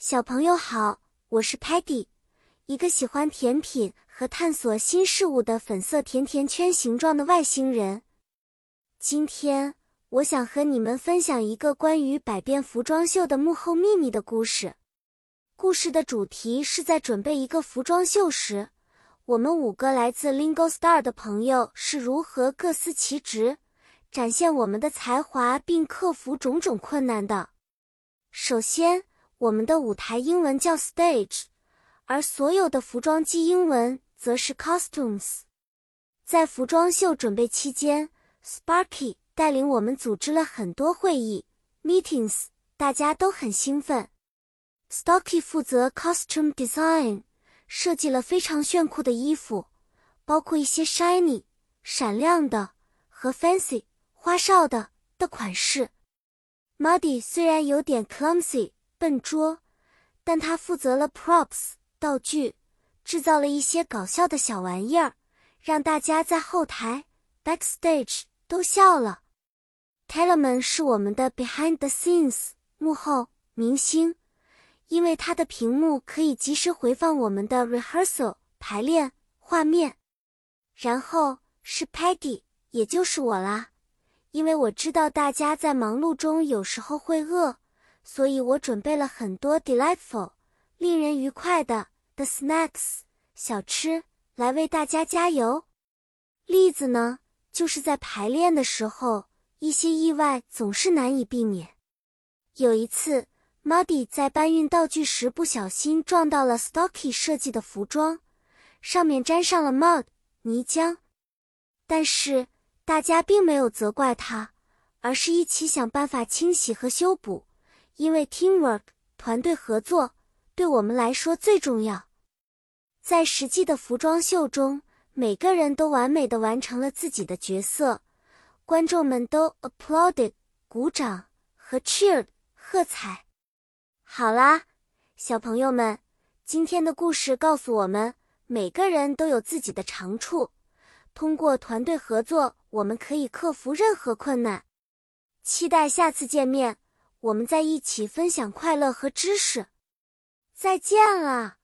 小朋友好，我是 Patty，一个喜欢甜品和探索新事物的粉色甜甜圈形状的外星人。今天，我想和你们分享一个关于百变服装秀的幕后秘密的故事。故事的主题是在准备一个服装秀时，我们五个来自 Lingo Star 的朋友是如何各司其职，展现我们的才华，并克服种种困难的。首先，我们的舞台英文叫 stage，而所有的服装机英文则是 costumes。在服装秀准备期间，Sparky 带领我们组织了很多会议 meetings，大家都很兴奋。Stocky 负责 costume design，设计了非常炫酷的衣服，包括一些 shiny 闪亮的和 fancy 花哨的的款式。Muddy 虽然有点 clumsy。笨拙，但他负责了 props 道具，制造了一些搞笑的小玩意儿，让大家在后台 backstage 都笑了。Tellerman 是我们的 behind the scenes 幕后明星，因为他的屏幕可以及时回放我们的 rehearsal 排练画面。然后是 Peggy，也就是我啦，因为我知道大家在忙碌中有时候会饿。所以我准备了很多 delightful 令人愉快的的 snacks 小吃来为大家加油。例子呢，就是在排练的时候，一些意外总是难以避免。有一次，Muddy 在搬运道具时不小心撞到了 Stocky 设计的服装，上面沾上了 mud 泥浆。但是大家并没有责怪他，而是一起想办法清洗和修补。因为 teamwork 团队合作对我们来说最重要。在实际的服装秀中，每个人都完美的完成了自己的角色，观众们都 applauded 鼓掌和 cheered 喝彩。好啦，小朋友们，今天的故事告诉我们，每个人都有自己的长处，通过团队合作，我们可以克服任何困难。期待下次见面。我们在一起分享快乐和知识，再见了。